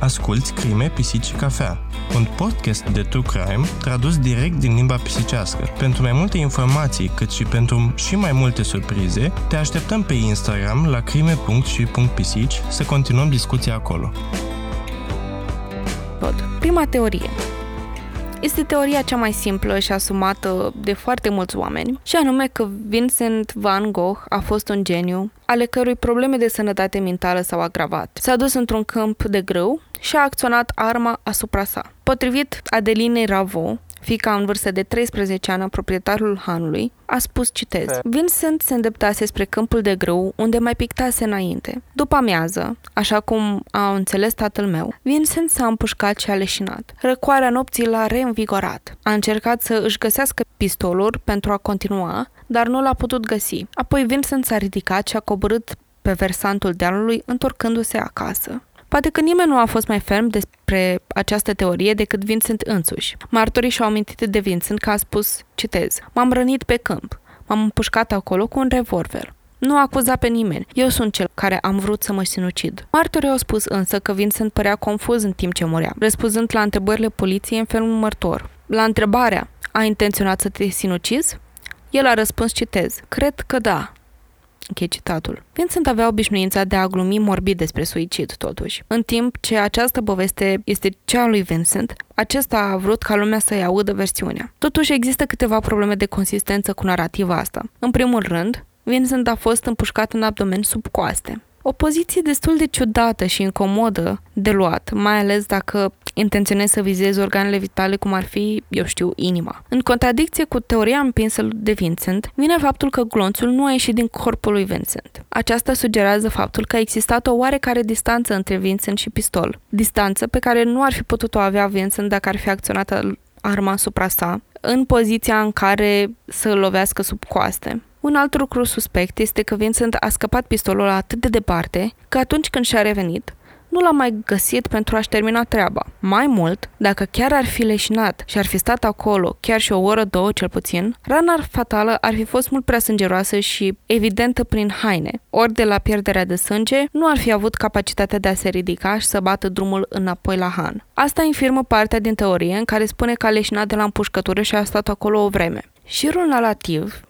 Asculți Crime, Pisici și Cafea, un podcast de true crime tradus direct din limba pisicească. Pentru mai multe informații, cât și pentru și mai multe surprize, te așteptăm pe Instagram la crime.și.pisici să continuăm discuția acolo. Prima teorie. Este teoria cea mai simplă și asumată de foarte mulți oameni, și anume că Vincent van Gogh a fost un geniu, ale cărui probleme de sănătate mentală s-au agravat. S-a dus într-un câmp de grâu și a acționat arma asupra sa. Potrivit Adelinei Ravo, fica în vârstă de 13 ani a proprietarul hanului, a spus, citez, Vincent se îndeptase spre câmpul de grâu unde mai pictase înainte. După amiază, așa cum a înțeles tatăl meu, Vincent s-a împușcat și a leșinat. Răcoarea nopții l-a reînvigorat. A încercat să își găsească pistolul pentru a continua, dar nu l-a putut găsi. Apoi Vincent s-a ridicat și a coborât pe versantul dealului, întorcându-se acasă. Poate că nimeni nu a fost mai ferm despre această teorie decât Vincent însuși. Martorii și-au amintit de Vincent că a spus, citez, M-am rănit pe câmp. M-am împușcat acolo cu un revolver. Nu acuza pe nimeni. Eu sunt cel care am vrut să mă sinucid. Martorii au spus însă că Vincent părea confuz în timp ce murea, răspunzând la întrebările poliției în felul următor. La întrebarea, a intenționat să te sinucizi? El a răspuns, citez, cred că da. Închei citatul. Vincent avea obișnuința de a glumi morbid despre suicid, totuși. În timp ce această poveste este cea a lui Vincent, acesta a vrut ca lumea să-i audă versiunea. Totuși există câteva probleme de consistență cu narativa asta. În primul rând, Vincent a fost împușcat în abdomen sub coaste. O poziție destul de ciudată și incomodă de luat, mai ales dacă intenționezi să vizezi organele vitale cum ar fi, eu știu, inima. În contradicție cu teoria împinsă de Vincent, vine faptul că glonțul nu a ieșit din corpul lui Vincent. Aceasta sugerează faptul că a existat o oarecare distanță între Vincent și pistol, distanță pe care nu ar fi putut-o avea Vincent dacă ar fi acționat arma asupra sa, în poziția în care să îl lovească sub coaste. Un alt lucru suspect este că Vincent a scăpat pistolul atât de departe că atunci când și-a revenit, nu l-a mai găsit pentru a-și termina treaba. Mai mult, dacă chiar ar fi leșinat și ar fi stat acolo chiar și o oră, două cel puțin, rana fatală ar fi fost mult prea sângeroasă și evidentă prin haine, ori de la pierderea de sânge, nu ar fi avut capacitatea de a se ridica și să bată drumul înapoi la Han. Asta infirmă partea din teorie în care spune că a leșinat de la împușcătură și a stat acolo o vreme. Șirul nalativ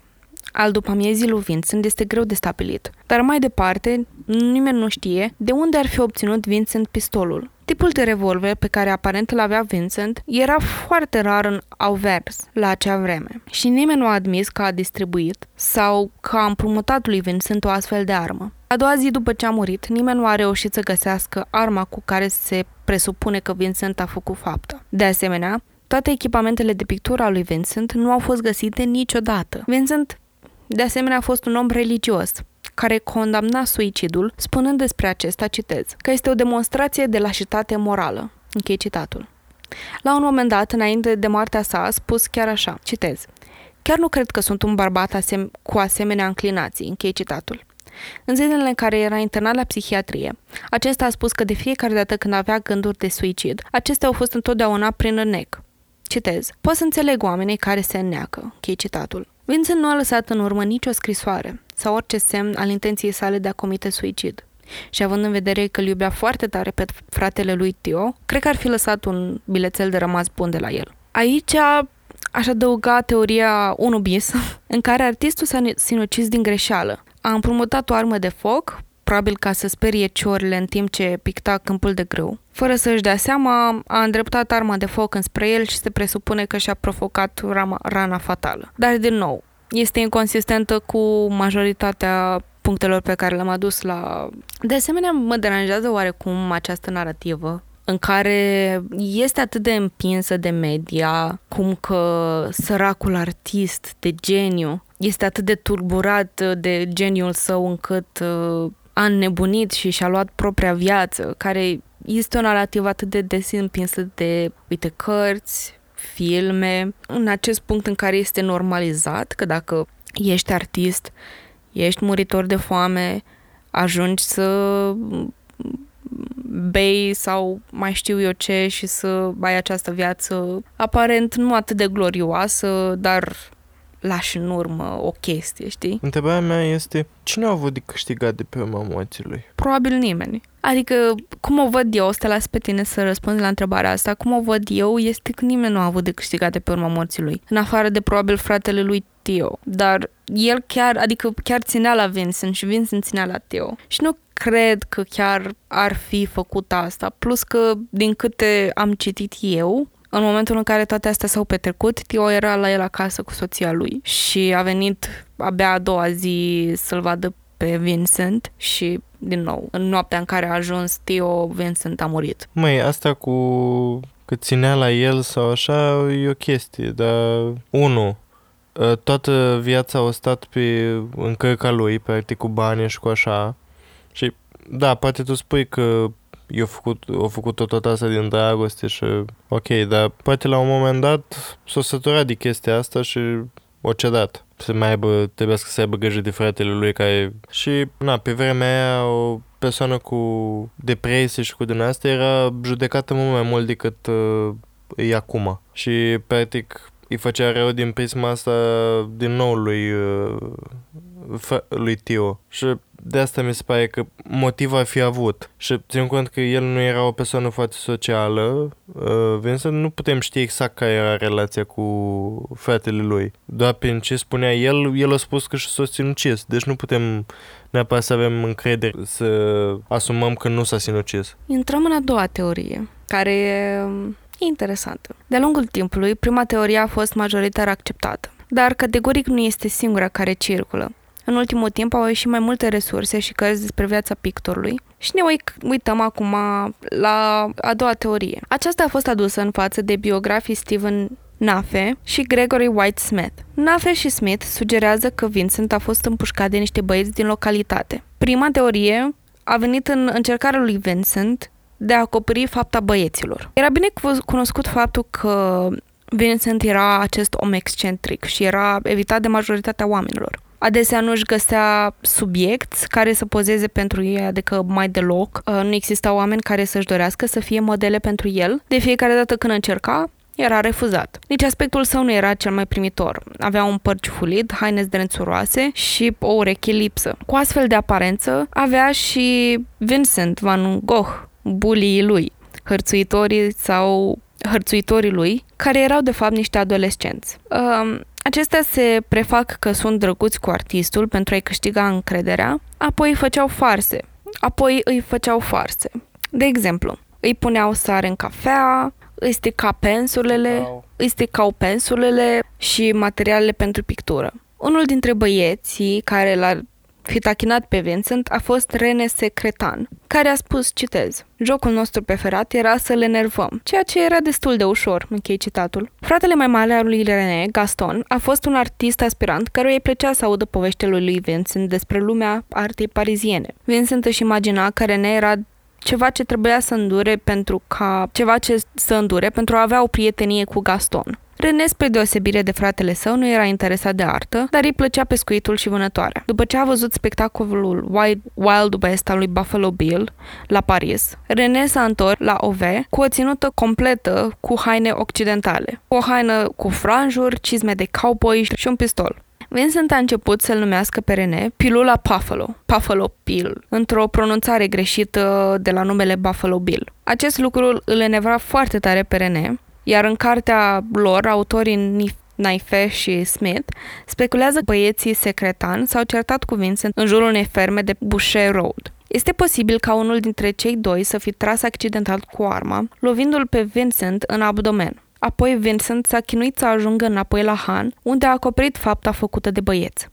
al după amiezii lui Vincent este greu de stabilit, dar mai departe nimeni nu știe de unde ar fi obținut Vincent pistolul. Tipul de revolver pe care aparent îl avea Vincent era foarte rar în Auvers la acea vreme și nimeni nu a admis că a distribuit sau că a împrumutat lui Vincent o astfel de armă. A doua zi după ce a murit, nimeni nu a reușit să găsească arma cu care se presupune că Vincent a făcut fapta. De asemenea, toate echipamentele de pictură a lui Vincent nu au fost găsite niciodată. Vincent de asemenea, a fost un om religios, care condamna suicidul, spunând despre acesta, citez, că este o demonstrație de lașitate morală. Închei citatul. La un moment dat, înainte de moartea sa, a spus chiar așa, citez, Chiar nu cred că sunt un bărbat asem- cu asemenea înclinații, închei citatul. În zilele în care era internat la psihiatrie, acesta a spus că de fiecare dată când avea gânduri de suicid, acestea au fost întotdeauna prin înnec. Citez. Pot să înțeleg oamenii care se înneacă, închei citatul. Vincent nu a lăsat în urmă nicio scrisoare sau orice semn al intenției sale de a comite suicid. Și având în vedere că îl iubea foarte tare pe fratele lui Tio, cred că ar fi lăsat un bilețel de rămas bun de la el. Aici aș adăuga teoria 1 bis, în care artistul s-a sinucis din greșeală. A împrumutat o armă de foc, probabil ca să sperie ciorile în timp ce picta câmpul de grâu. Fără să-și dea seama, a îndreptat arma de foc înspre el și se presupune că și-a provocat rama, rana fatală. Dar, din nou, este inconsistentă cu majoritatea punctelor pe care le-am adus la... De asemenea, mă deranjează oarecum această narrativă în care este atât de împinsă de media, cum că săracul artist de geniu este atât de turburat de geniul său încât uh, a înnebunit și și-a luat propria viață, care este o narrativă atât de des împinsă de, uite, cărți, filme, în acest punct în care este normalizat că dacă ești artist, ești muritor de foame, ajungi să bei sau mai știu eu ce și să ai această viață aparent nu atât de glorioasă, dar lași în urmă o chestie, știi? Întrebarea mea este, cine a avut de câștigat de pe urma morții lui? Probabil nimeni. Adică, cum o văd eu, o să te las pe tine să răspunzi la întrebarea asta, cum o văd eu este că nimeni nu a avut de câștigat de pe urma morții lui. În afară de probabil fratele lui Tio. Dar el chiar, adică chiar ținea la Vincent și Vincent ținea la Tio. Și nu cred că chiar ar fi făcut asta. Plus că, din câte am citit eu, în momentul în care toate astea s-au petrecut, Tio era la el acasă cu soția lui și a venit abia a doua zi să-l vadă pe Vincent și, din nou, în noaptea în care a ajuns Tio, Vincent a murit. Măi, asta cu că ținea la el sau așa e o chestie, dar unu, ă, toată viața a stat pe încărca lui, practic cu bani și cu așa. Și da, poate tu spui că eu făcut, o făcut tot asta din dragoste și ok, dar poate la un moment dat s-o săturat de chestia asta și o cedat. Să mai aibă, trebuie să aibă grijă de fratele lui care... Și, na, pe vremea aia, o persoană cu depresie și cu din asta era judecată mult mai mult decât uh, e acum. Și, practic, îi făcea rău din prisma asta din nou lui, uh, lui Tio. Și de asta mi se pare că motiv ar fi avut. Și țin cont că el nu era o persoană foarte socială, uh, Vincent, nu putem ști exact care era relația cu fratele lui. Doar prin ce spunea el, el a spus că și s-a sinucis. Deci nu putem neapărat să avem încredere să asumăm că nu s-a sinucis. Intrăm în a doua teorie, care e interesantă. De-a lungul timpului, prima teorie a fost majoritar acceptată, dar categoric nu este singura care circulă. În ultimul timp au ieșit mai multe resurse și cărți despre viața pictorului și ne uităm acum la a doua teorie. Aceasta a fost adusă în față de biografii Stephen Nafe și Gregory White Smith. Nafe și Smith sugerează că Vincent a fost împușcat de niște băieți din localitate. Prima teorie a venit în încercarea lui Vincent de a acoperi fapta băieților. Era bine cunoscut faptul că Vincent era acest om excentric și era evitat de majoritatea oamenilor. Adesea nu își găsea subiecti care să pozeze pentru ei, adică mai deloc. Uh, nu existau oameni care să-și dorească să fie modele pentru el. De fiecare dată când încerca, era refuzat. Nici aspectul său nu era cel mai primitor. Avea un păr ciufulit, haine zdrențuroase și o ureche lipsă. Cu astfel de aparență avea și Vincent van Gogh, bulii lui, hărțuitorii sau hărțuitorii lui, care erau de fapt niște adolescenți. Um, Acestea se prefac că sunt drăguți cu artistul pentru a-i câștiga încrederea, apoi îi făceau farse, apoi îi făceau farse. De exemplu, îi puneau sare în cafea, îi stica pensulele, wow. îi sticau pensulele și materialele pentru pictură. Unul dintre băieții care l-a fi tachinat pe Vincent a fost Rene Secretan, care a spus, citez, Jocul nostru preferat era să le nervăm, ceea ce era destul de ușor, închei citatul. Fratele mai mare al lui René, Gaston, a fost un artist aspirant căruia îi plăcea să audă poveștile lui Vincent despre lumea artei pariziene. Vincent își imagina că René era ceva ce trebuia să îndure pentru ca ceva ce să îndure pentru a avea o prietenie cu Gaston. René, spre deosebire de fratele său, nu era interesat de artă, dar îi plăcea pescuitul și vânătoarea. După ce a văzut spectacolul Wild West al lui Buffalo Bill la Paris, René s-a întors la OV cu o ținută completă cu haine occidentale. O haină cu franjuri, cizme de cowboy și un pistol. Vincent a început să-l numească pe René pilula Buffalo, Buffalo Pill, într-o pronunțare greșită de la numele Buffalo Bill. Acest lucru îl enevra foarte tare pe René, iar în cartea lor, autorii Naife și Smith speculează că băieții secretan s-au certat cu Vincent în jurul unei ferme de Boucher Road. Este posibil ca unul dintre cei doi să fi tras accidental cu arma, lovindu-l pe Vincent în abdomen. Apoi Vincent s-a chinuit să ajungă înapoi la Han, unde a acoperit fapta făcută de băieți.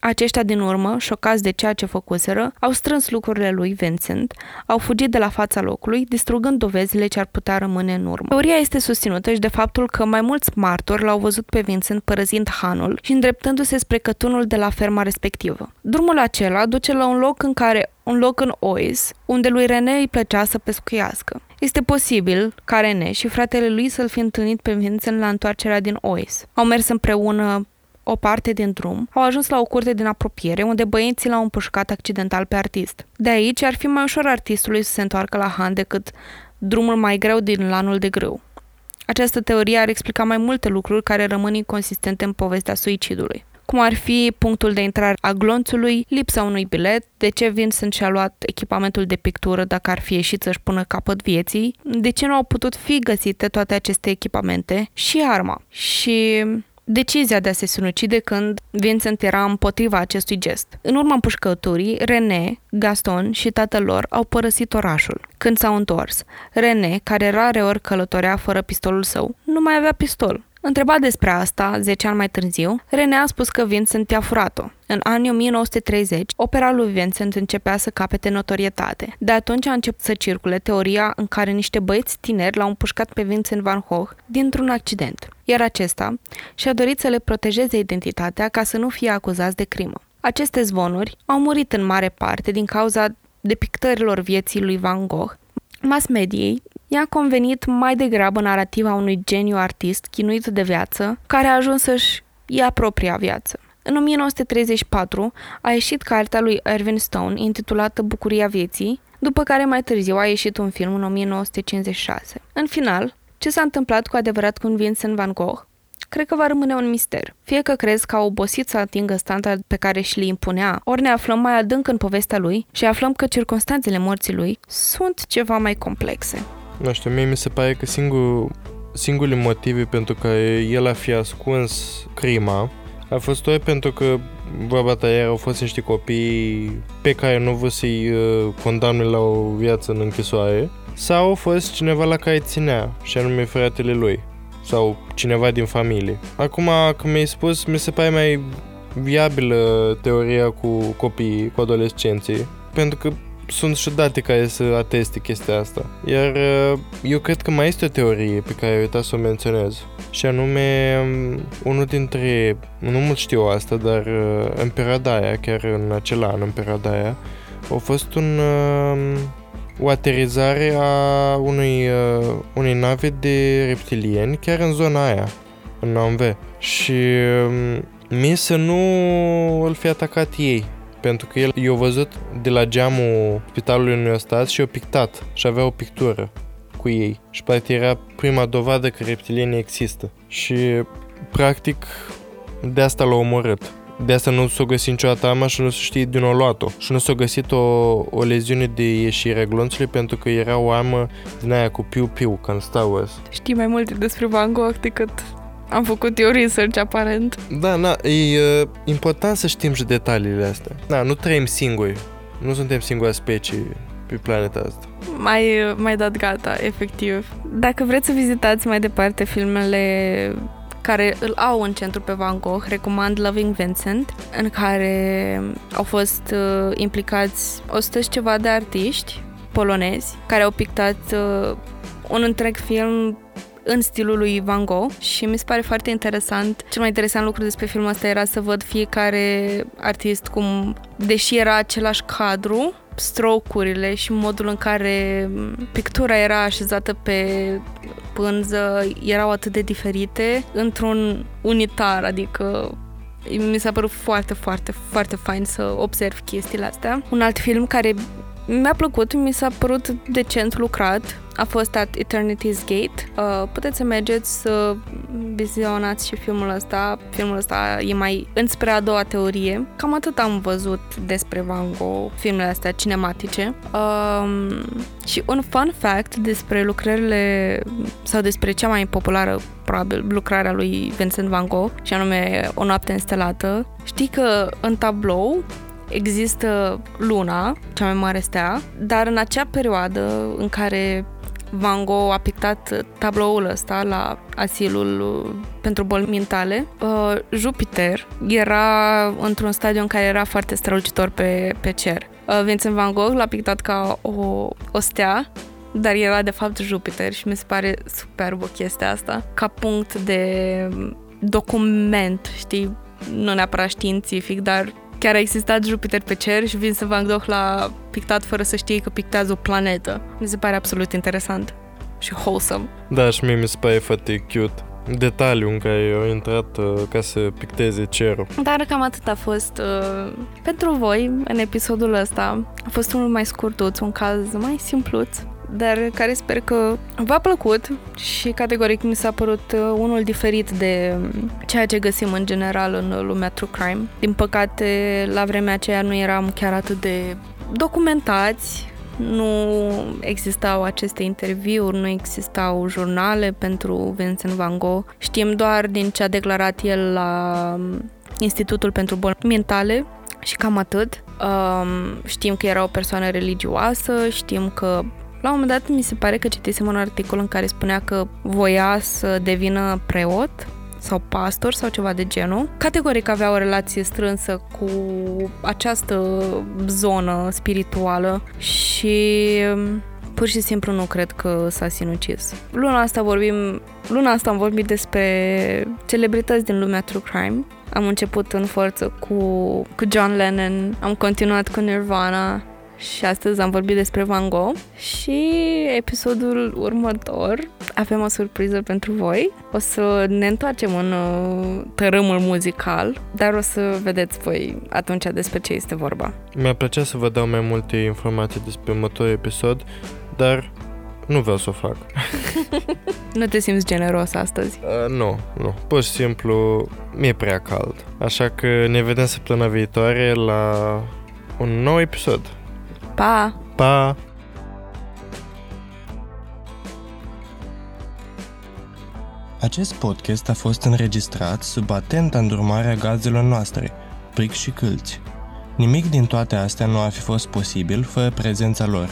Aceștia din urmă, șocați de ceea ce făcuseră, au strâns lucrurile lui Vincent, au fugit de la fața locului, distrugând dovezile ce ar putea rămâne în urmă. Teoria este susținută și de faptul că mai mulți martori l-au văzut pe Vincent părăzind hanul și îndreptându-se spre cătunul de la ferma respectivă. Drumul acela duce la un loc în care un loc în Ois, unde lui René îi plăcea să pescuiască. Este posibil ca René și fratele lui să-l fi întâlnit pe Vincent la întoarcerea din Ois. Au mers împreună o parte din drum, au ajuns la o curte din apropiere, unde băieții l-au împușcat accidental pe artist. De aici ar fi mai ușor artistului să se întoarcă la Han decât drumul mai greu din lanul de grâu. Această teorie ar explica mai multe lucruri care rămân inconsistente în povestea suicidului cum ar fi punctul de intrare a glonțului, lipsa unui bilet, de ce Vincent și-a luat echipamentul de pictură dacă ar fi ieșit să-și pună capăt vieții, de ce nu au putut fi găsite toate aceste echipamente și arma. Și decizia de a se sinucide când Vincent era împotriva acestui gest. În urma împușcăturii, René, Gaston și tatăl lor au părăsit orașul. Când s-au întors, René, care rare ori călătorea fără pistolul său, nu mai avea pistol. Întrebat despre asta, 10 ani mai târziu, René a spus că Vincent i-a furat-o. În anii 1930, opera lui Vincent începea să capete notorietate. De atunci a început să circule teoria în care niște băieți tineri l-au împușcat pe Vincent Van Gogh dintr-un accident, iar acesta și-a dorit să le protejeze identitatea ca să nu fie acuzați de crimă. Aceste zvonuri au murit în mare parte din cauza depictărilor vieții lui Van Gogh, mass mediei i-a convenit mai degrabă narativa unui geniu artist chinuit de viață, care a ajuns să-și ia propria viață. În 1934 a ieșit cartea lui Irving Stone intitulată Bucuria vieții, după care mai târziu a ieșit un film în 1956. În final, ce s-a întâmplat cu adevărat cu Vincent Van Gogh? Cred că va rămâne un mister. Fie că crezi că a obosit să atingă standard pe care și le impunea, ori ne aflăm mai adânc în povestea lui și aflăm că circunstanțele morții lui sunt ceva mai complexe. Nu știu, mie mi se pare că singur, singurii motive pentru care el a fi ascuns crima a fost ori pentru că vorba ta iar au fost niște copii pe care nu vreau să-i uh, condamne la o viață în închisoare sau au fost cineva la care ținea și anume fratele lui sau cineva din familie. Acum, când mi-ai spus, mi se pare mai viabilă teoria cu copiii, cu adolescenții, pentru că sunt și date care să ateste chestia asta. Iar uh, eu cred că mai este o teorie pe care ai uitat să o menționez. Și anume, um, unul dintre, nu mult știu asta, dar uh, în perioada aia, chiar în acel an, în perioada aia, a fost un, um, o aterizare a unui, uh, unei nave de reptilieni chiar în zona aia, în Namve. Și um, mie să nu îl fi atacat ei pentru că el i-a văzut de la geamul spitalului unui stat și i-a pictat și avea o pictură cu ei. Și poate era prima dovadă că reptilienii există. Și practic de asta l-a omorât. De asta nu s-a găsit niciodată arma și nu se știe din o luat-o. Și nu s-a găsit o, o leziune de ieșire a glonțului pentru că era o armă din aia cu piu-piu, ca în Star Wars. Știi mai multe despre Van Gogh decât am făcut eu research, aparent. Da, na, e uh, important să știm și detaliile astea. Da, nu trăim singuri. Nu suntem singura specie pe planeta asta. Mai, mai dat gata, efectiv. Dacă vreți să vizitați mai departe filmele care îl au în centru pe Van Gogh, recomand Loving Vincent, în care au fost uh, implicați 100 și ceva de artiști polonezi care au pictat uh, un întreg film în stilul lui Van Gogh și mi se pare foarte interesant. Cel mai interesant lucru despre filmul ăsta era să văd fiecare artist cum, deși era același cadru, stroke-urile și modul în care pictura era așezată pe pânză erau atât de diferite într-un unitar, adică mi s-a părut foarte, foarte, foarte fain să observ chestiile astea. Un alt film care mi-a plăcut, mi s-a părut decent lucrat, a fost At Eternity's Gate. Uh, puteți să mergeți să vizionați și filmul ăsta. Filmul ăsta e mai înspre a doua teorie. Cam atât am văzut despre Van Gogh, filmele astea cinematice. Um, și un fun fact despre lucrările sau despre cea mai populară probabil lucrarea lui Vincent Van Gogh și anume O noapte înstelată. Știi că în tablou există luna, cea mai mare stea, dar în acea perioadă în care Van Gogh a pictat tabloul ăsta la asilul uh, pentru boli mentale. Uh, Jupiter era într-un stadiu în care era foarte strălucitor pe, pe cer. Uh, Vincent Van Gogh l-a pictat ca o, o stea, dar era de fapt Jupiter și mi se pare superbă chestia asta. Ca punct de document, știi, nu neapărat științific, dar chiar a existat Jupiter pe cer și Vincent Van Gogh l-a pictat fără să știe că pictează o planetă. Mi se pare absolut interesant și wholesome. Da, și mie mi se pare foarte cute detaliu în care au intrat uh, ca să picteze cerul. Dar cam atât a fost uh, pentru voi în episodul ăsta. A fost unul mai scurtuț, un caz mai simpluț. Dar care sper că v-a plăcut și categoric mi s-a părut uh, unul diferit de um, ceea ce găsim în general în lumea true crime. Din păcate, la vremea aceea nu eram chiar atât de documentați nu existau aceste interviuri, nu existau jurnale pentru Vincent Van Gogh. Știm doar din ce a declarat el la um, Institutul pentru Boli Mentale și cam atât. Um, știm că era o persoană religioasă, știm că la un moment dat mi se pare că citisem un articol în care spunea că voia să devină preot sau pastor sau ceva de genul. Categoric avea o relație strânsă cu această zonă spirituală și um, pur și simplu nu cred că s-a sinucis. Luna asta vorbim, luna asta am vorbit despre celebrități din lumea true crime. Am început în forță cu, cu John Lennon, am continuat cu Nirvana, și astăzi am vorbit despre Van Gogh și episodul următor avem o surpriză pentru voi. O să ne întoarcem în uh, tărâmul muzical, dar o să vedeți voi atunci despre ce este vorba. Mi-ar plăcea să vă dau mai multe informații despre următorul episod, dar nu vreau să o fac. nu te simți generos astăzi? Uh, nu, nu. Pur și simplu mi-e prea cald. Așa că ne vedem săptămâna viitoare la un nou episod. Pa! Pa! Acest podcast a fost înregistrat sub atenta îndrumarea gazelor noastre, pric și câlți. Nimic din toate astea nu ar fi fost posibil fără prezența lor.